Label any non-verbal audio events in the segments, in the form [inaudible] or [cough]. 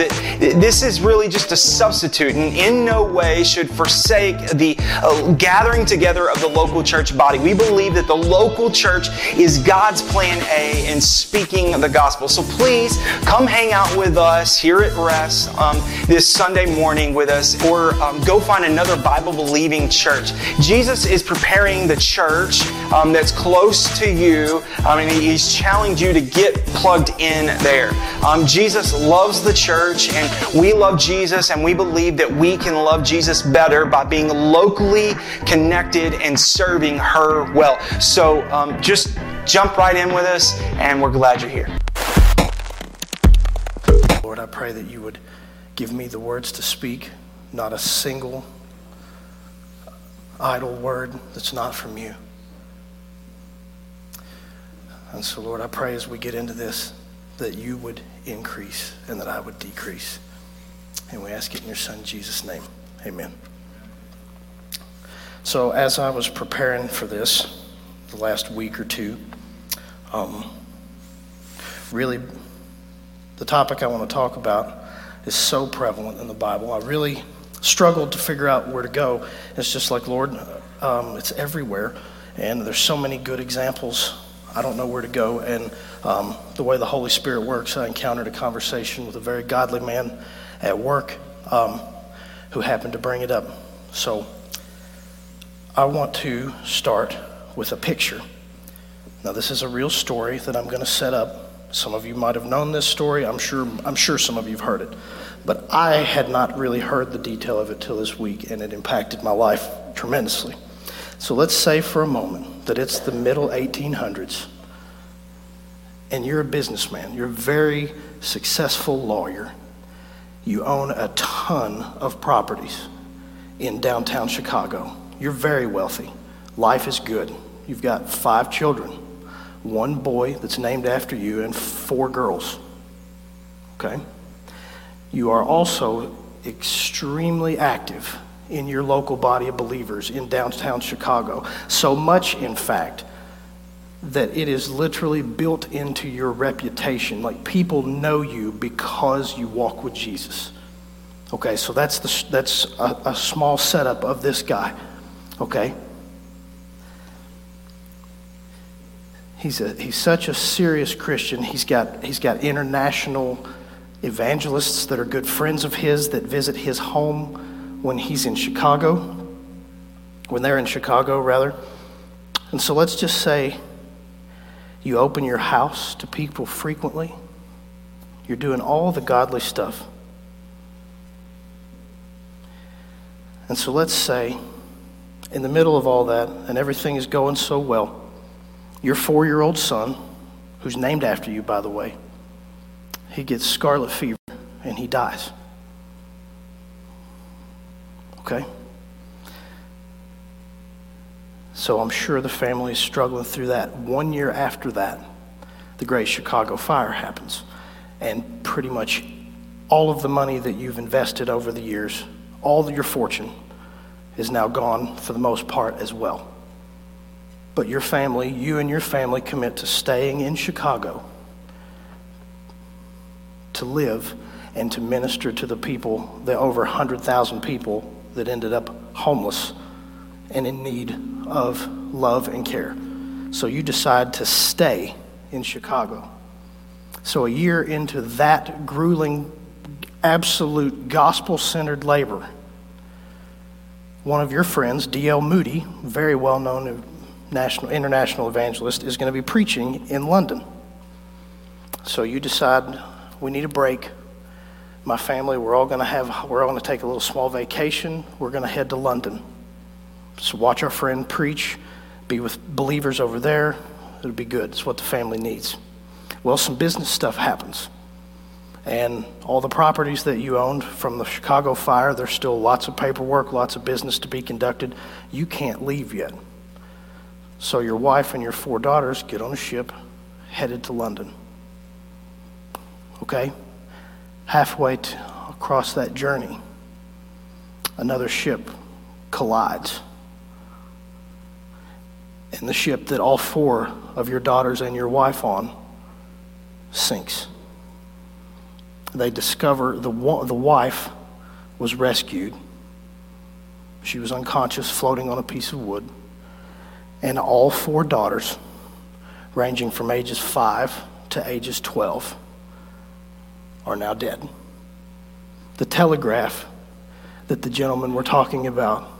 that this is really just a substitute and in no way should forsake the uh, gathering together of the local church body. We believe that the local church is God's plan A in speaking the gospel. So please come hang out with us here at Rest um, this Sunday morning with us or um, go find another Bible believing church. Jesus is preparing the church um, that's close to you. I mean, he's challenged you to get plugged in there. Um, Jesus loves the church, and we love Jesus, and we believe that we can love Jesus better by being locally connected and serving her well. So um, just jump right in with us, and we're glad you're here. Lord, I pray that you would give me the words to speak, not a single idle word that's not from you. And so, Lord, I pray as we get into this that you would increase and that I would decrease. And we ask it in your Son, Jesus' name. Amen. So, as I was preparing for this the last week or two, um, really the topic I want to talk about is so prevalent in the Bible. I really struggled to figure out where to go. It's just like, Lord, um, it's everywhere, and there's so many good examples I don't know where to go. And um, the way the Holy Spirit works, I encountered a conversation with a very godly man at work um, who happened to bring it up. So I want to start with a picture. Now, this is a real story that I'm going to set up. Some of you might have known this story. I'm sure, I'm sure some of you have heard it. But I had not really heard the detail of it till this week, and it impacted my life tremendously. So let's say for a moment that it's the middle 1800s and you're a businessman, you're a very successful lawyer, you own a ton of properties in downtown Chicago, you're very wealthy, life is good, you've got five children, one boy that's named after you, and four girls. Okay? You are also extremely active in your local body of believers in downtown Chicago. So much, in fact, that it is literally built into your reputation. Like people know you because you walk with Jesus. Okay, so that's, the, that's a, a small setup of this guy. Okay? He's, a, he's such a serious Christian. He's got, he's got international evangelists that are good friends of his that visit his home when he's in Chicago, when they're in Chicago, rather. And so let's just say you open your house to people frequently. You're doing all the godly stuff. And so let's say, in the middle of all that, and everything is going so well, your four year old son, who's named after you, by the way, he gets scarlet fever and he dies. Okay? So I'm sure the family is struggling through that. One year after that, the Great Chicago Fire happens. And pretty much all of the money that you've invested over the years, all your fortune, is now gone for the most part as well. But your family, you and your family commit to staying in Chicago to live and to minister to the people, the over 100,000 people that ended up homeless and in need of love and care. So you decide to stay in Chicago. So a year into that grueling, absolute gospel centered labor, one of your friends, D.L. Moody, very well known national, international evangelist, is going to be preaching in London. So you decide we need a break my family, we're all going to have, we're all going to take a little small vacation. We're going to head to London. So watch our friend preach, be with believers over there. It'll be good. It's what the family needs. Well, some business stuff happens. And all the properties that you owned from the Chicago fire, there's still lots of paperwork, lots of business to be conducted. You can't leave yet. So your wife and your four daughters get on a ship headed to London. Okay? Halfway across that journey, another ship collides. And the ship that all four of your daughters and your wife on sinks. They discover the, the wife was rescued. She was unconscious, floating on a piece of wood. And all four daughters, ranging from ages 5 to ages 12, are now dead. The telegraph that the gentlemen were talking about,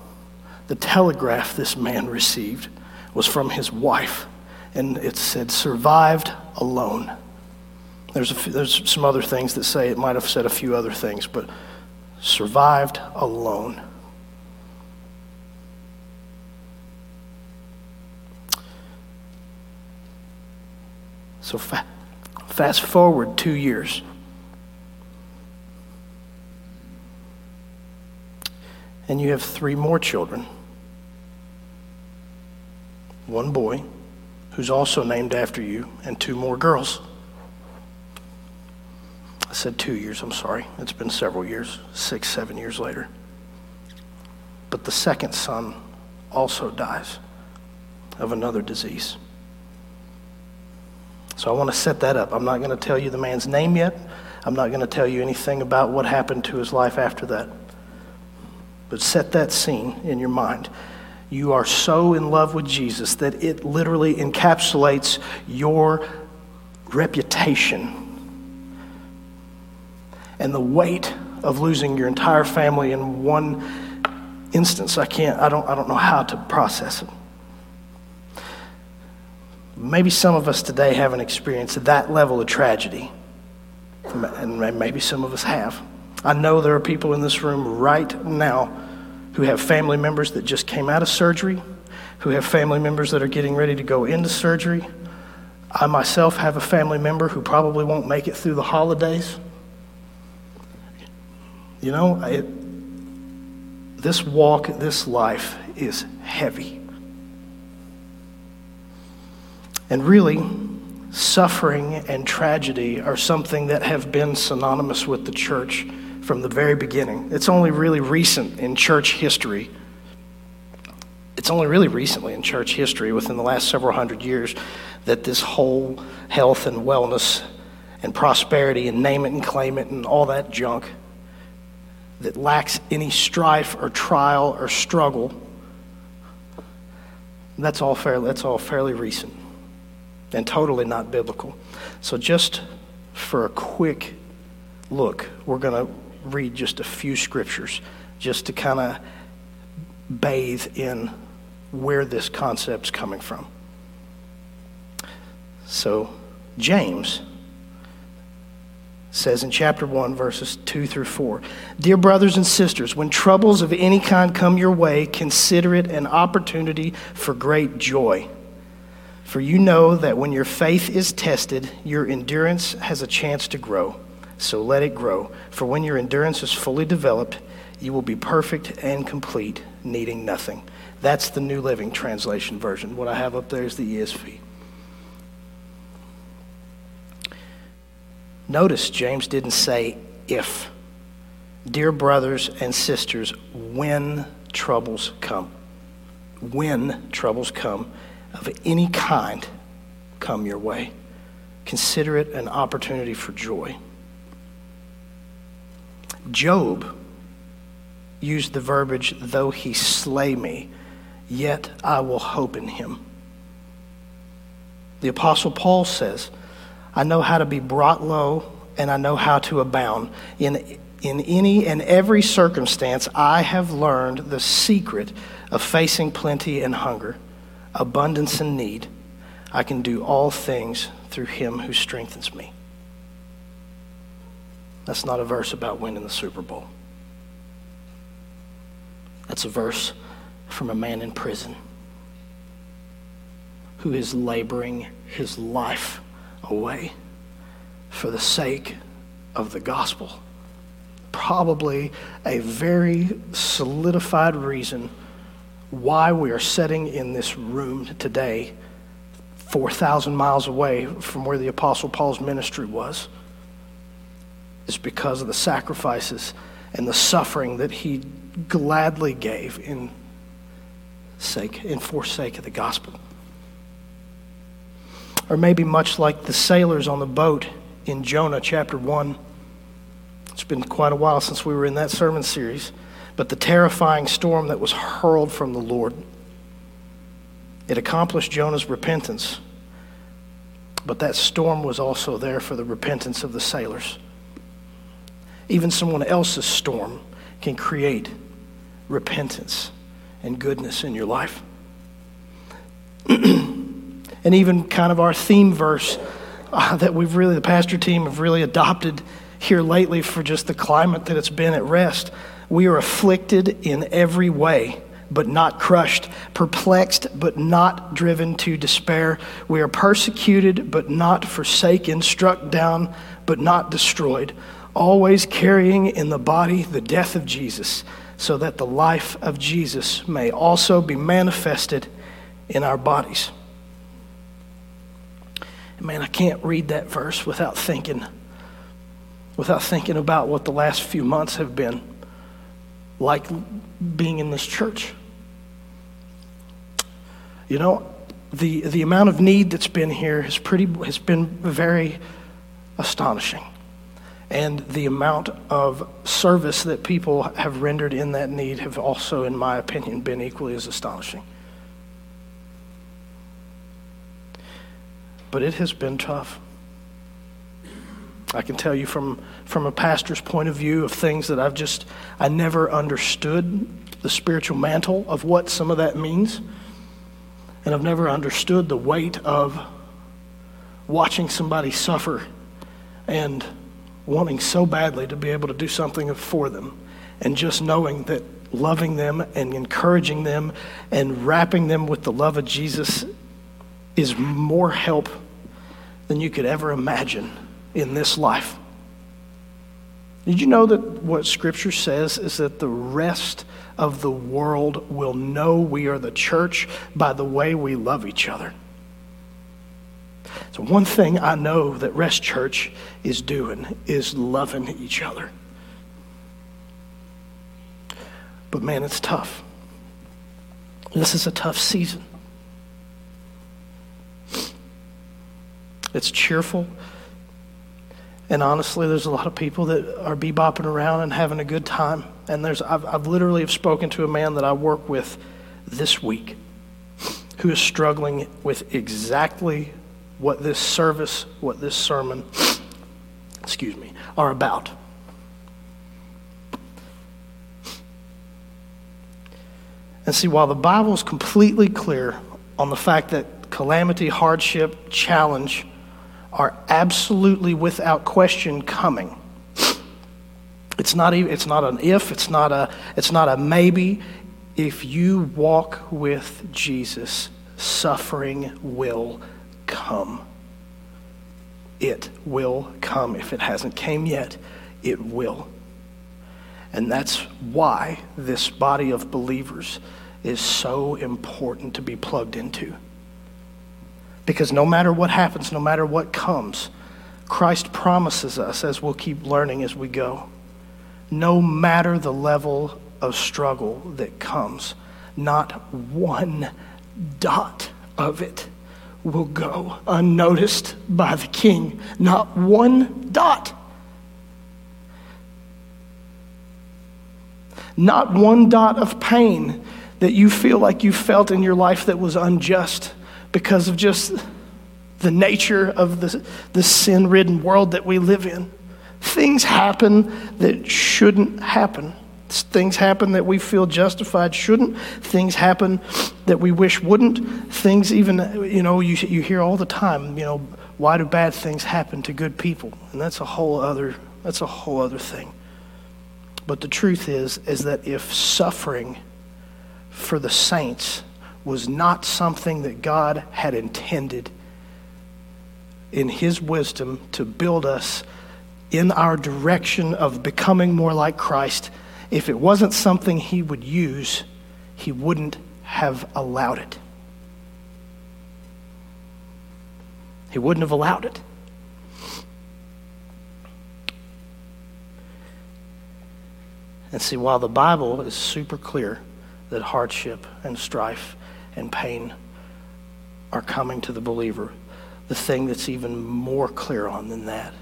the telegraph this man received was from his wife, and it said, survived alone. There's, there's some other things that say it might have said a few other things, but survived alone. So fa- fast forward two years. And you have three more children one boy, who's also named after you, and two more girls. I said two years, I'm sorry. It's been several years, six, seven years later. But the second son also dies of another disease. So I want to set that up. I'm not going to tell you the man's name yet. I'm not going to tell you anything about what happened to his life after that. But set that scene in your mind you are so in love with Jesus that it literally encapsulates your reputation and the weight of losing your entire family in one instance. I can't, I don't, I don't know how to process it. Maybe some of us today haven't experienced that level of tragedy, and maybe some of us have. I know there are people in this room right now who have family members that just came out of surgery, who have family members that are getting ready to go into surgery. I myself have a family member who probably won't make it through the holidays. You know, it, this walk, this life is heavy. And really, suffering and tragedy are something that have been synonymous with the church from the very beginning. It's only really recent in church history. It's only really recently in church history, within the last several hundred years, that this whole health and wellness and prosperity and name it and claim it and all that junk that lacks any strife or trial or struggle. That's all fairly, that's all fairly recent and totally not biblical. So just for a quick look, we're going to read just a few scriptures just to kind of bathe in where this concept's coming from. So, James says in chapter 1, verses 2 through 4 Dear brothers and sisters, when troubles of any kind come your way, consider it an opportunity for great joy. For you know that when your faith is tested, your endurance has a chance to grow so let it grow. For when your endurance is fully developed, you will be perfect and complete, needing nothing. That's the New Living Translation version. What I have up there is the ESV. Notice James didn't say if. Dear brothers and sisters, when troubles come, when troubles come of any kind come your way, consider it an opportunity for joy. Job used the verbiage, though he slay me, yet I will hope in him. The Apostle Paul says, I know how to be brought low and I know how to abound. In, in any and every circumstance, I have learned the secret of facing plenty and hunger, abundance and need. I can do all things through him who strengthens me. That's not a verse about winning the Super Bowl. That's a verse from a man in prison who is laboring his life away for the sake of the gospel. Probably a very solidified reason why we are sitting in this room today, 4,000 miles away from where the Apostle Paul's ministry was, is because of the sacrifices and the suffering that he gladly gave in sake, in forsake of the gospel. Or maybe much like the sailors on the boat in Jonah chapter 1. It's been quite a while since we were in that sermon series, but the terrifying storm that was hurled from the Lord. It accomplished Jonah's repentance, but that storm was also there for the repentance of the sailors. Even someone else's storm can create repentance and goodness in your life. [clears throat] and even kind of our theme verse uh, that we've really, the pastor team have really adopted here lately for just the climate that it's been at rest. We are afflicted in every way, but not crushed, perplexed, but not driven to despair. We are persecuted, but not forsaken, struck down, but not destroyed, always carrying in the body the death of Jesus so that the life of Jesus may also be manifested in our bodies. Man, I can't read that verse without thinking without thinking about what the last few months have been like being in this church. You know, the, the amount of need that's been here has, pretty, has been very astonishing and the amount of service that people have rendered in that need have also, in my opinion, been equally as astonishing. But it has been tough. I can tell you from, from a pastor's point of view of things that I've just, I never understood the spiritual mantle of what some of that means. And I've never understood the weight of watching somebody suffer and wanting so badly to be able to do something for them, and just knowing that loving them and encouraging them and wrapping them with the love of Jesus is more help than you could ever imagine in this life. Did you know that what Scripture says is that the rest of the world will know we are the church by the way we love each other? So, one thing I know that Rest Church is doing is loving each other. But man, it's tough. This is a tough season. It's cheerful. And honestly, there's a lot of people that are bebopping around and having a good time. And there's, I've, I've literally have spoken to a man that I work with this week who is struggling with exactly what this service, what this sermon, [sniffs] excuse me, are about. And see, while the Bible is completely clear on the fact that calamity, hardship, challenge are absolutely without question coming. [sniffs] It's not, even, it's not an if, it's not a, it's not a maybe. If you walk with Jesus, suffering will come. It will come. If it hasn't came yet, it will. And that's why this body of believers is so important to be plugged into. Because no matter what happens, no matter what comes, Christ promises us, as we'll keep learning as we go, no matter the level of struggle that comes, not one dot of it will go unnoticed by the king. Not one dot. Not one dot of pain that you feel like you felt in your life that was unjust because of just the nature of the, the sin ridden world that we live in. Things happen that shouldn't happen. Things happen that we feel justified shouldn't. Things happen that we wish wouldn't. Things even, you know, you, you hear all the time, you know, why do bad things happen to good people? And that's a whole other, that's a whole other thing. But the truth is, is that if suffering for the saints was not something that God had intended in His wisdom to build us in our direction of becoming more like Christ, if it wasn't something he would use, he wouldn't have allowed it. He wouldn't have allowed it. And see, while the Bible is super clear that hardship and strife and pain are coming to the believer, the thing that's even more clear on than that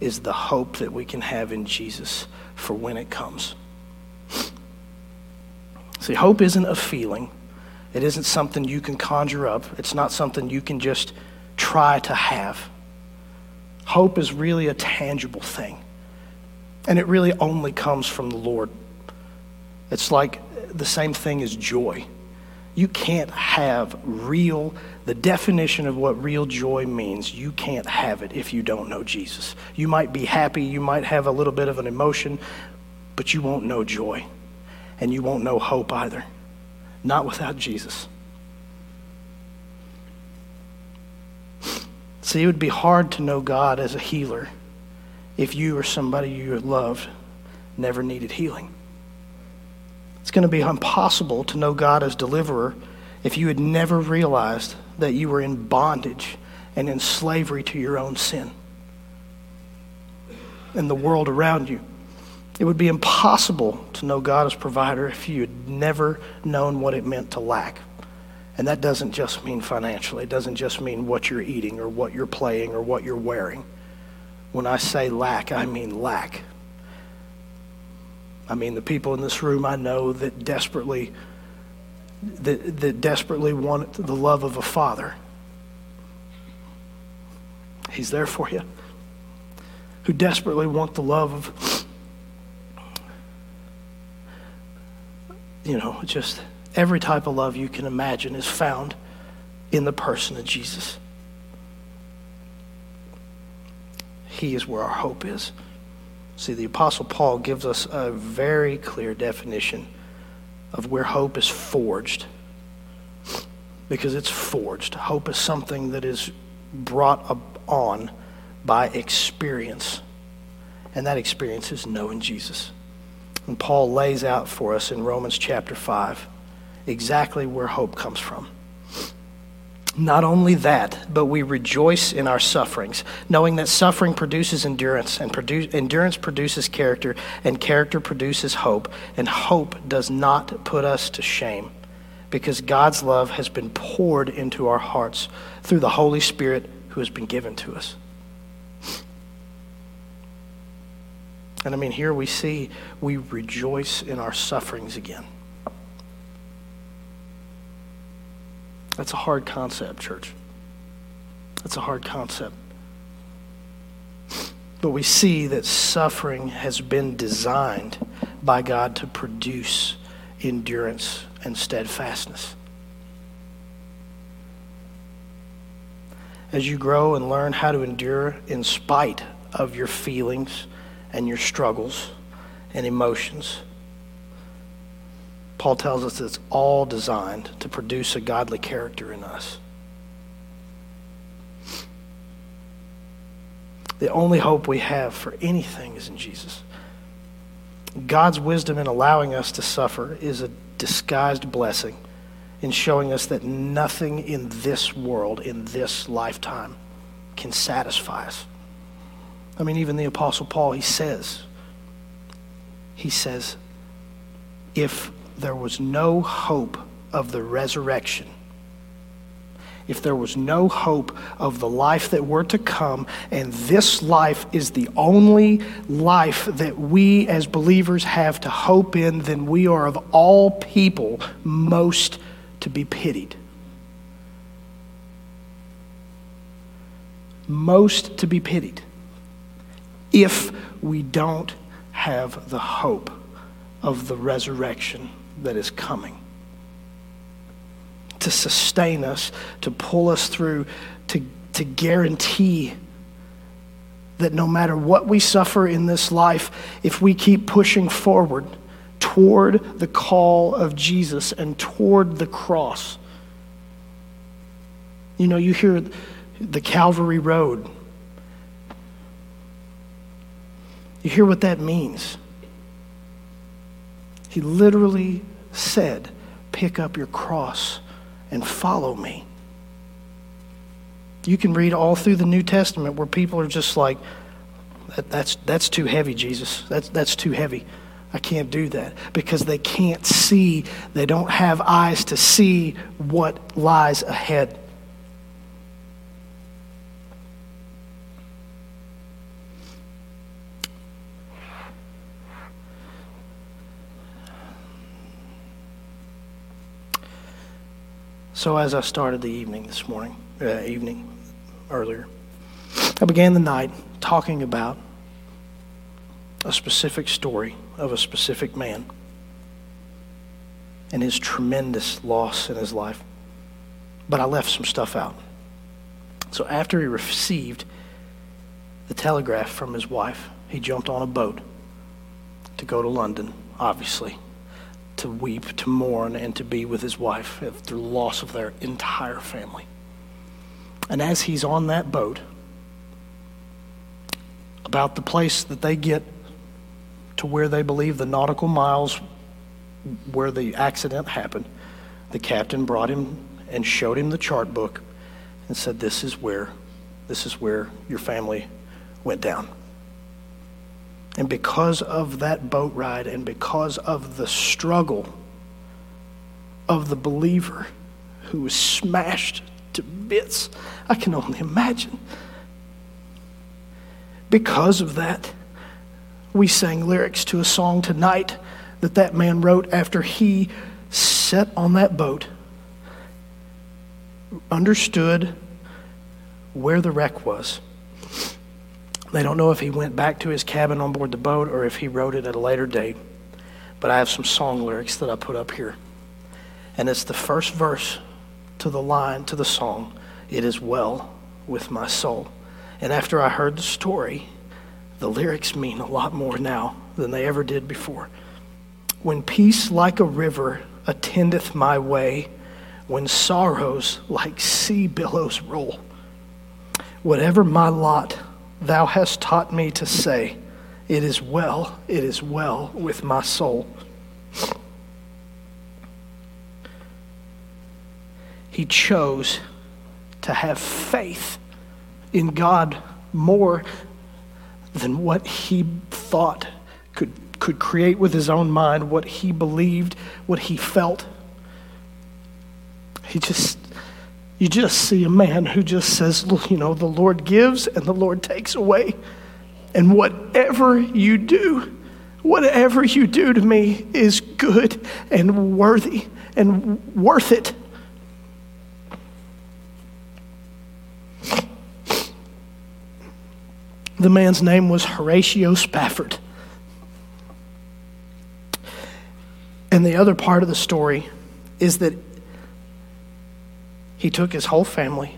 is the hope that we can have in Jesus for when it comes. See, hope isn't a feeling. It isn't something you can conjure up. It's not something you can just try to have. Hope is really a tangible thing. And it really only comes from the Lord. It's like the same thing as joy. You can't have real, the definition of what real joy means, you can't have it if you don't know Jesus. You might be happy, you might have a little bit of an emotion, but you won't know joy. And you won't know hope either. Not without Jesus. See, it would be hard to know God as a healer if you or somebody you loved never needed healing. It's going to be impossible to know God as deliverer if you had never realized that you were in bondage and in slavery to your own sin and the world around you. It would be impossible to know God as provider if you had never known what it meant to lack. And that doesn't just mean financially, it doesn't just mean what you're eating or what you're playing or what you're wearing. When I say lack, I mean lack. I mean, the people in this room I know that desperately that, that desperately want the love of a father. He's there for you. Who desperately want the love of, you know, just every type of love you can imagine is found in the person of Jesus. He is where our hope is. See, the Apostle Paul gives us a very clear definition of where hope is forged. Because it's forged. Hope is something that is brought on by experience. And that experience is knowing Jesus. And Paul lays out for us in Romans chapter 5 exactly where hope comes from. Not only that, but we rejoice in our sufferings, knowing that suffering produces endurance, and produ- endurance produces character, and character produces hope, and hope does not put us to shame, because God's love has been poured into our hearts through the Holy Spirit who has been given to us. And I mean, here we see we rejoice in our sufferings again. That's a hard concept, church. That's a hard concept. But we see that suffering has been designed by God to produce endurance and steadfastness. As you grow and learn how to endure in spite of your feelings and your struggles and emotions, Paul tells us it's all designed to produce a godly character in us. The only hope we have for anything is in Jesus. God's wisdom in allowing us to suffer is a disguised blessing in showing us that nothing in this world, in this lifetime, can satisfy us. I mean, even the Apostle Paul, he says, he says, if there was no hope of the resurrection, if there was no hope of the life that were to come, and this life is the only life that we as believers have to hope in, then we are of all people most to be pitied. Most to be pitied if we don't have the hope of the resurrection that is coming to sustain us, to pull us through, to, to guarantee that no matter what we suffer in this life, if we keep pushing forward toward the call of Jesus and toward the cross, you know, you hear the Calvary Road. You hear what that means? He literally said, Pick up your cross and follow me. You can read all through the New Testament where people are just like, that, that's, that's too heavy, Jesus. That's, that's too heavy. I can't do that because they can't see, they don't have eyes to see what lies ahead. So, as I started the evening this morning, uh, evening earlier, I began the night talking about a specific story of a specific man and his tremendous loss in his life. But I left some stuff out. So, after he received the telegraph from his wife, he jumped on a boat to go to London, obviously, to weep, to mourn, and to be with his wife after the loss of their entire family. And as he's on that boat, about the place that they get to where they believe the nautical miles where the accident happened, the captain brought him and showed him the chart book and said, This is where, this is where your family went down. And because of that boat ride and because of the struggle of the believer who was smashed to bits, I can only imagine. Because of that, we sang lyrics to a song tonight that that man wrote after he sat on that boat, understood where the wreck was they don't know if he went back to his cabin on board the boat or if he wrote it at a later date. But I have some song lyrics that I put up here. And it's the first verse to the line to the song, It is well with my soul. And after I heard the story, the lyrics mean a lot more now than they ever did before. When peace like a river attendeth my way, when sorrows like sea billows roll, whatever my lot, Thou hast taught me to say, It is well, it is well with my soul. He chose to have faith in God more than what he thought could, could create with his own mind, what he believed, what he felt. He just you just see a man who just says, you know, the Lord gives and the Lord takes away. And whatever you do, whatever you do to me is good and worthy and worth it. The man's name was Horatio Spafford. And the other part of the story is that he took his whole family.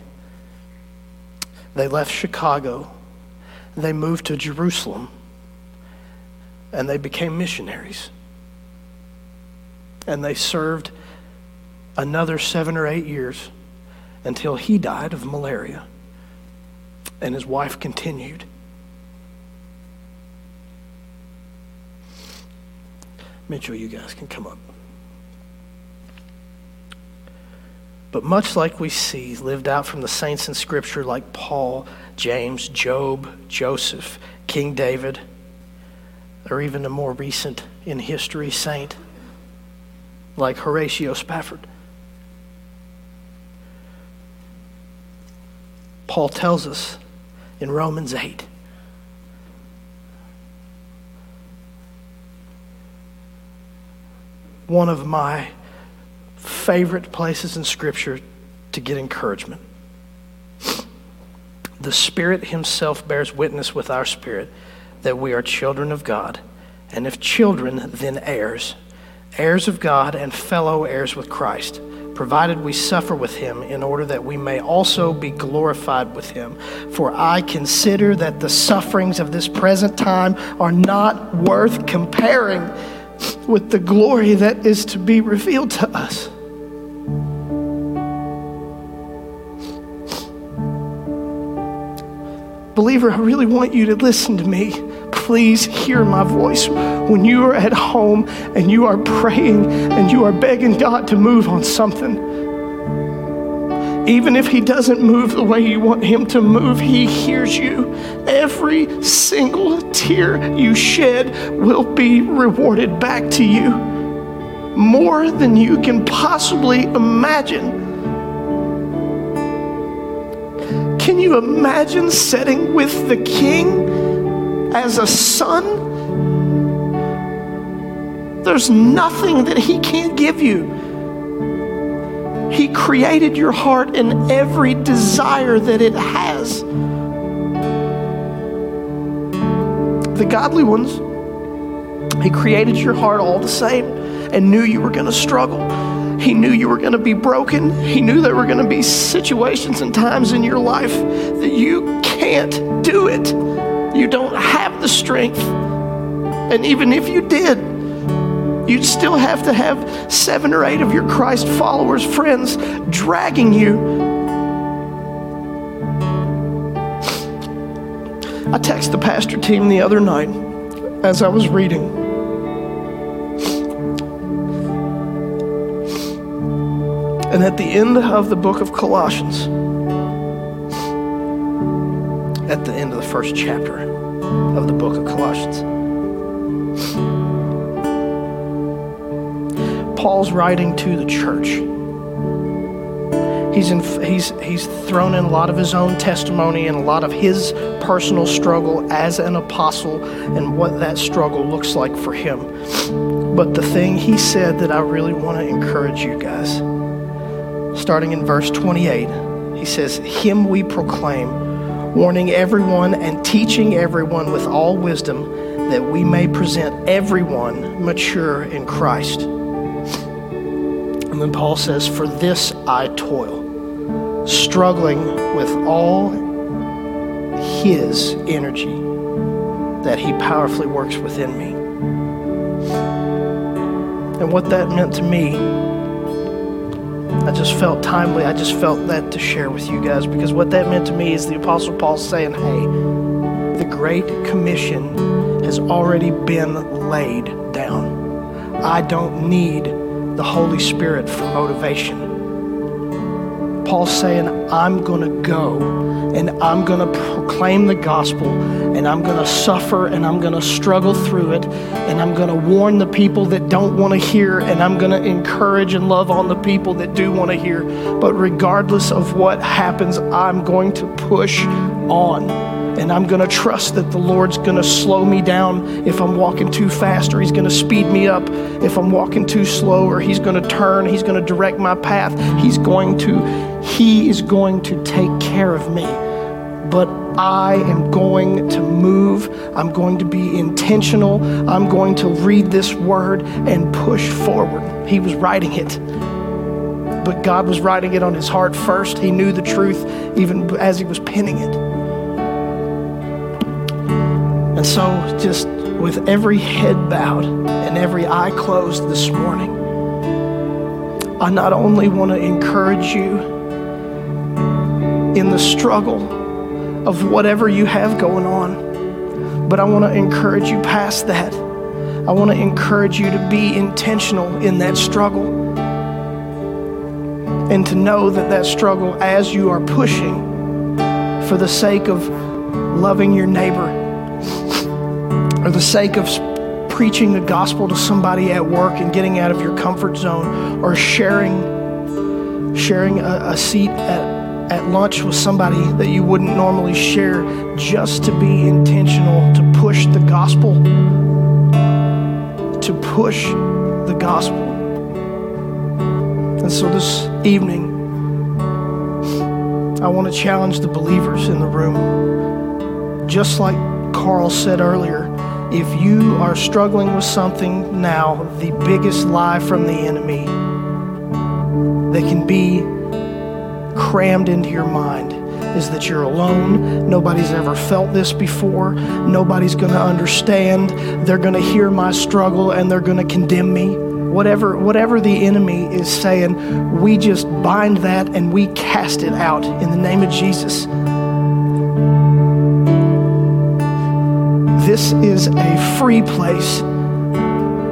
They left Chicago. They moved to Jerusalem. And they became missionaries. And they served another seven or eight years until he died of malaria. And his wife continued. Mitchell, you guys can come up. But much like we see lived out from the saints in Scripture, like Paul, James, Job, Joseph, King David, or even a more recent in history saint like Horatio Spafford. Paul tells us in Romans 8 one of my favorite places in Scripture to get encouragement. The Spirit Himself bears witness with our spirit that we are children of God, and if children, then heirs, heirs of God and fellow heirs with Christ, provided we suffer with Him in order that we may also be glorified with Him. For I consider that the sufferings of this present time are not worth comparing with the glory that is to be revealed to us. Believer, I really want you to listen to me. please hear my voice. When you are at home and you are praying and you are begging God to move on something, even if He doesn't move the way you want Him to move, He hears you. Every single tear you shed will be rewarded back to you more than you can possibly imagine. Can you imagine sitting with the king as a son? There's nothing that he can't give you. He created your heart and every desire that it has. The godly ones, He created your heart all the same and knew you were going to struggle. He knew you were going to be broken. He knew there were going to be situations and times in your life that you can't do it. You don't have the strength. And even if you did, you'd still have to have seven or eight of your Christ followers, friends, dragging you. I texted the pastor team the other night as I was reading. And at the end of the book of Colossians, at the end of the first chapter of the book of Colossians, Paul's writing to the church. He's, in, he's, he's thrown in a lot of his own testimony and a lot of his personal struggle as an apostle and what that struggle looks like for him. But the thing he said that I really want to encourage you guys starting in verse 28. He says, Him we proclaim, warning everyone and teaching everyone with all wisdom, that we may present everyone mature in Christ. And then Paul says, For this I toil, struggling with all His energy that He powerfully works within me. And what that meant to me I just felt timely. I just felt that to share with you guys because what that meant to me is the Apostle Paul saying, hey, the Great Commission has already been laid down. I don't need the Holy Spirit for motivation. Paul's saying, I'm going to go and I'm going to proclaim the gospel and I'm going to suffer and I'm going to struggle through it and I'm going to warn the people that don't want to hear and I'm going to encourage and love on the people that do want to hear. But regardless of what happens, I'm going to push on. And I'm going to trust that the Lord's going to slow me down if I'm walking too fast, or He's going to speed me up if I'm walking too slow, or He's going to turn, He's going to direct my path. He's going to, He is going to take care of me. But I am going to move. I'm going to be intentional. I'm going to read this word and push forward. He was writing it but God was writing it on his heart first. He knew the truth even as he was penning it. And so, just with every head bowed and every eye closed this morning, I not only want to encourage you in the struggle of whatever you have going on, but I want to encourage you past that. I want to encourage you to be intentional in that struggle and to know that that struggle, as you are pushing for the sake of loving your neighbor or the sake of preaching the gospel to somebody at work and getting out of your comfort zone or sharing sharing a, a seat at, at lunch with somebody that you wouldn't normally share just to be intentional to push the gospel to push the gospel. And so this evening I want to challenge the believers in the room. Just like Carl said earlier if you are struggling with something now, the biggest lie from the enemy that can be crammed into your mind is that you're alone. Nobody's ever felt this before. Nobody's going to understand. They're going to hear my struggle and they're going to condemn me. Whatever, whatever the enemy is saying, we just bind that and we cast it out in the name of Jesus. This is a free place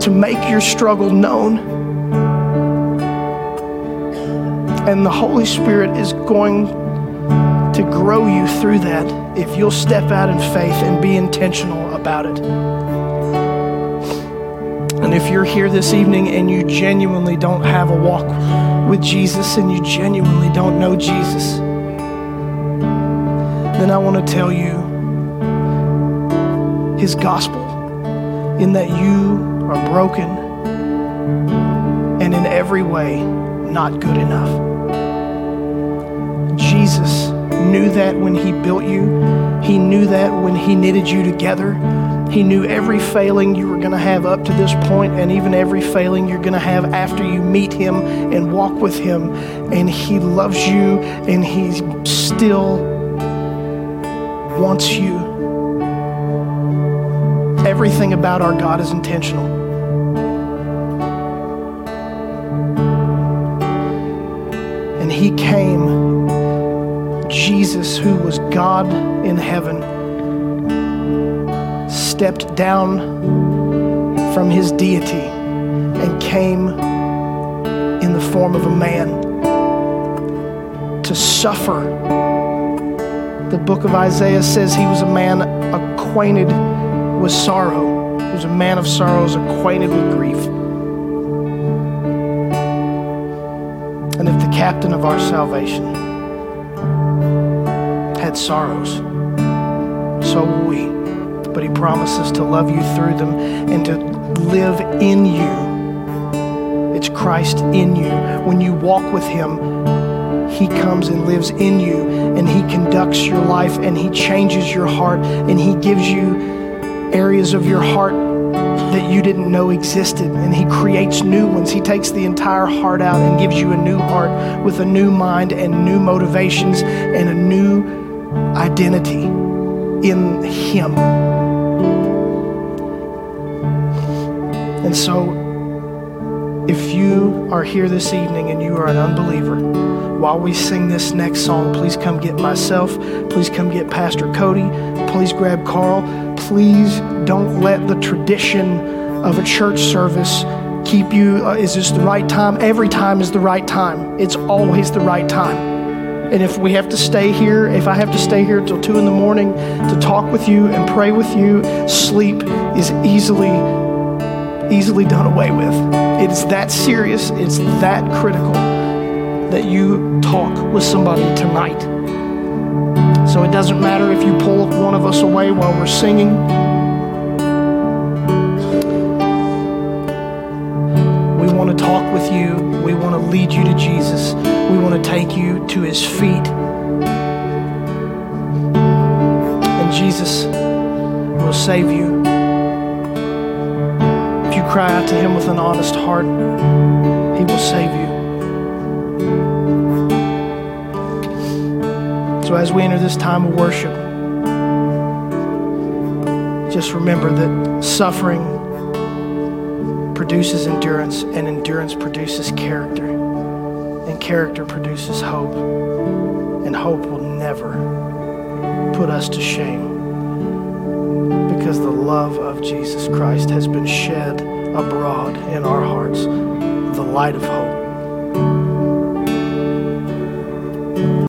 to make your struggle known. And the Holy Spirit is going to grow you through that if you'll step out in faith and be intentional about it. And if you're here this evening and you genuinely don't have a walk with Jesus and you genuinely don't know Jesus, then I want to tell you his gospel in that you are broken and in every way not good enough. Jesus knew that when he built you, he knew that when he knitted you together. He knew every failing you were going to have up to this point and even every failing you're going to have after you meet him and walk with him. And he loves you and he still wants you. Everything about our God is intentional. And he came, Jesus, who was God in heaven, stepped down from his deity and came in the form of a man to suffer. The book of Isaiah says he was a man acquainted with sorrow. He was a man of sorrows, acquainted with grief. And if the captain of our salvation had sorrows, so will we. But he promises to love you through them and to live in you. It's Christ in you. When you walk with him, he comes and lives in you and he conducts your life and he changes your heart and he gives you areas of your heart that you didn't know existed, and He creates new ones. He takes the entire heart out and gives you a new heart with a new mind and new motivations and a new identity in Him. And so, if you are here this evening and you are an unbeliever, while we sing this next song, please come get myself. Please come get Pastor Cody. Please grab Carl. Please don't let the tradition of a church service keep you. Uh, is this the right time? Every time is the right time. It's always the right time. And if we have to stay here, if I have to stay here till two in the morning to talk with you and pray with you, sleep is easily, easily done away with. It is that serious, it's that critical that you talk with somebody tonight. So it doesn't matter if you pull one of us away while we're singing. We want to talk with you. We want to lead you to Jesus. We want to take you to his feet. And Jesus will save you. If you cry out to him with an honest heart, he will save you. So as we enter this time of worship, just remember that suffering produces endurance, and endurance produces character, and character produces hope, and hope will never put us to shame because the love of Jesus Christ has been shed abroad in our hearts, the light of hope.